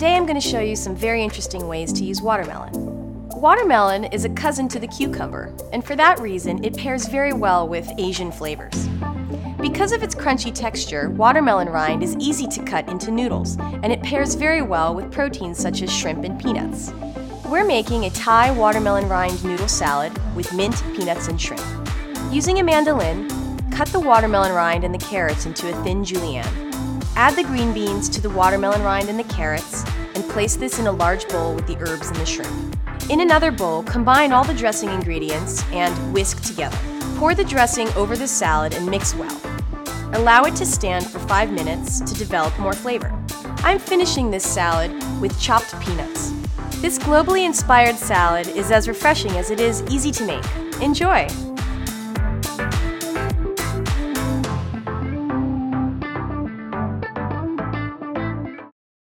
Today I'm going to show you some very interesting ways to use watermelon. Watermelon is a cousin to the cucumber, and for that reason it pairs very well with Asian flavors. Because of its crunchy texture, watermelon rind is easy to cut into noodles, and it pairs very well with proteins such as shrimp and peanuts. We're making a Thai watermelon rind noodle salad with mint, peanuts, and shrimp. Using a mandolin, cut the watermelon rind and the carrots into a thin julienne. Add the green beans to the watermelon rind and the carrots, and place this in a large bowl with the herbs and the shrimp. In another bowl, combine all the dressing ingredients and whisk together. Pour the dressing over the salad and mix well. Allow it to stand for 5 minutes to develop more flavor. I'm finishing this salad with chopped peanuts. This globally inspired salad is as refreshing as it is easy to make. Enjoy!